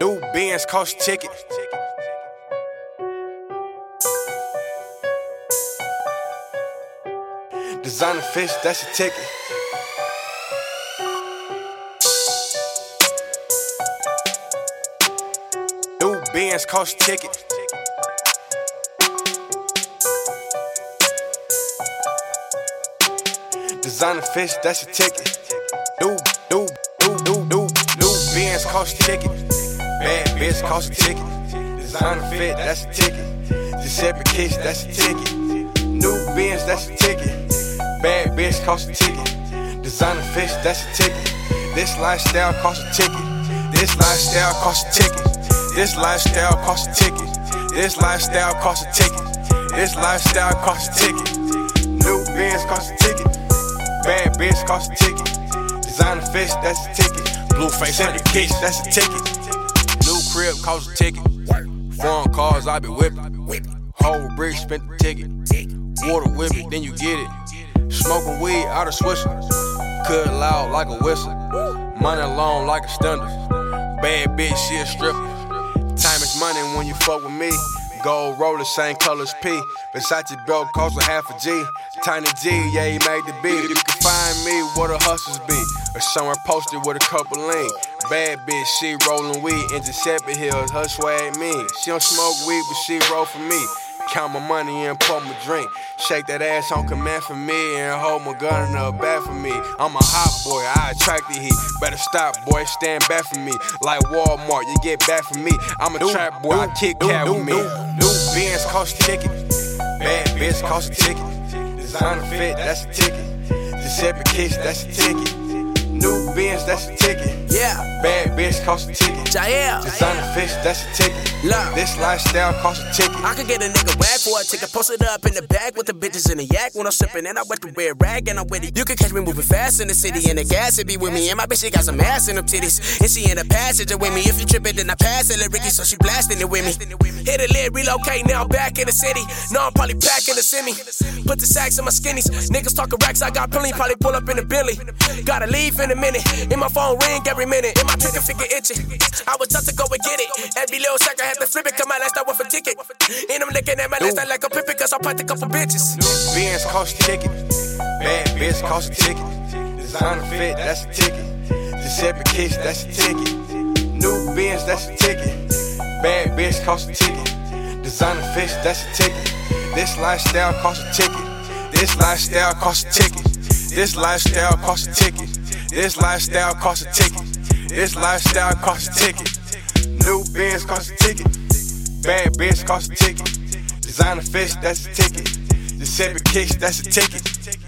New Benz cost ticket. Designer fish, that's a ticket. New Benz cost ticket. Designer fish, that's a ticket. New, new, new, new, new, new cost ticket. Bad bitch cost a ticket. Designer fit, that's a ticket. Giuseppe Kiss, that's a ticket. New Benz, that's a ticket. Bad bitch cost a ticket. Designer fish, that's a ticket. This lifestyle cost a ticket. This lifestyle cost a ticket. This lifestyle cost a ticket. This lifestyle cost a ticket. This lifestyle cost a ticket. New Benz cost a ticket. Bad bitch cost a ticket. Designer fish, that's a ticket. The kiss, that's a ticket. Crib cost a ticket. Foreign cars, I be whipping. Whole brick spent the ticket. Water whip it, then you get it. Smoking weed out of Swisher. Cut loud like a whistle. Money long like a stunner. Bad bitch, she a stripper. Time is money when you fuck with me. Gold roller, same color as P. Versace belt cost a half a G. Tiny G, yeah, he made the beat. You can find me where the hustlers be. Or somewhere posted with a couple lean. Bad bitch, she rollin' weed in Giuseppe Hills, her swag mean. She don't smoke weed, but she roll for me. Count my money and pour my drink. Shake that ass on command for me and hold my gun in the back for me. I'm a hot boy, I attract the heat. Better stop, boy, stand back for me. Like Walmart, you get back for me. I'm a trap boy, I kick cat with me. New Benz cost a ticket. Bad bitch cost a ticket. Designer fit, that's a ticket. Giuseppe Kiss, that's a ticket. New Benz, that's a ticket. Yeah, Bad bitch cost a ticket. Jahill. Designer fish, that's a ticket. Look. This lifestyle cost a ticket. I could get a nigga whack for a ticket, post it up in the bag with the bitches in the yak when I'm sipping. And I wet the red rag and I'm with it. You can catch me moving fast in the city, and the gas it be with me. And my bitch, she got some ass in them titties. And she in the passenger with me. If you trippin', then I pass it, Ricky, so she blasting it with me. Hit a lid, relocate, now I'm back in the city. Now I'm probably back in the semi. Put the sacks in my skinnies. Niggas talking racks, I got plenty, probably pull up in the Billy. Gotta leave in a minute. In my phone ring every minute. In my trigger finger itching. I was tough to go and get it. Every little sack I had to flip it, cause my last I worth a ticket. And I'm looking at my list, I like a pippin', cause I put a couple bitches. Benz cost a ticket. Bad bitch cost a ticket. Designer fit, that's a ticket. Giuseppe Kiss, that's a ticket. New Benz, that's a ticket. Bad bitch cost a ticket. Designer fish, that's a ticket. This lifestyle cost a ticket. This lifestyle cost a ticket. This lifestyle cost a ticket. This lifestyle cost a ticket. This lifestyle cost a ticket. New Benz cost a ticket. Bad bitch cost a ticket. Designer fish, that's a ticket. Giuseppe Kiss, that's a ticket.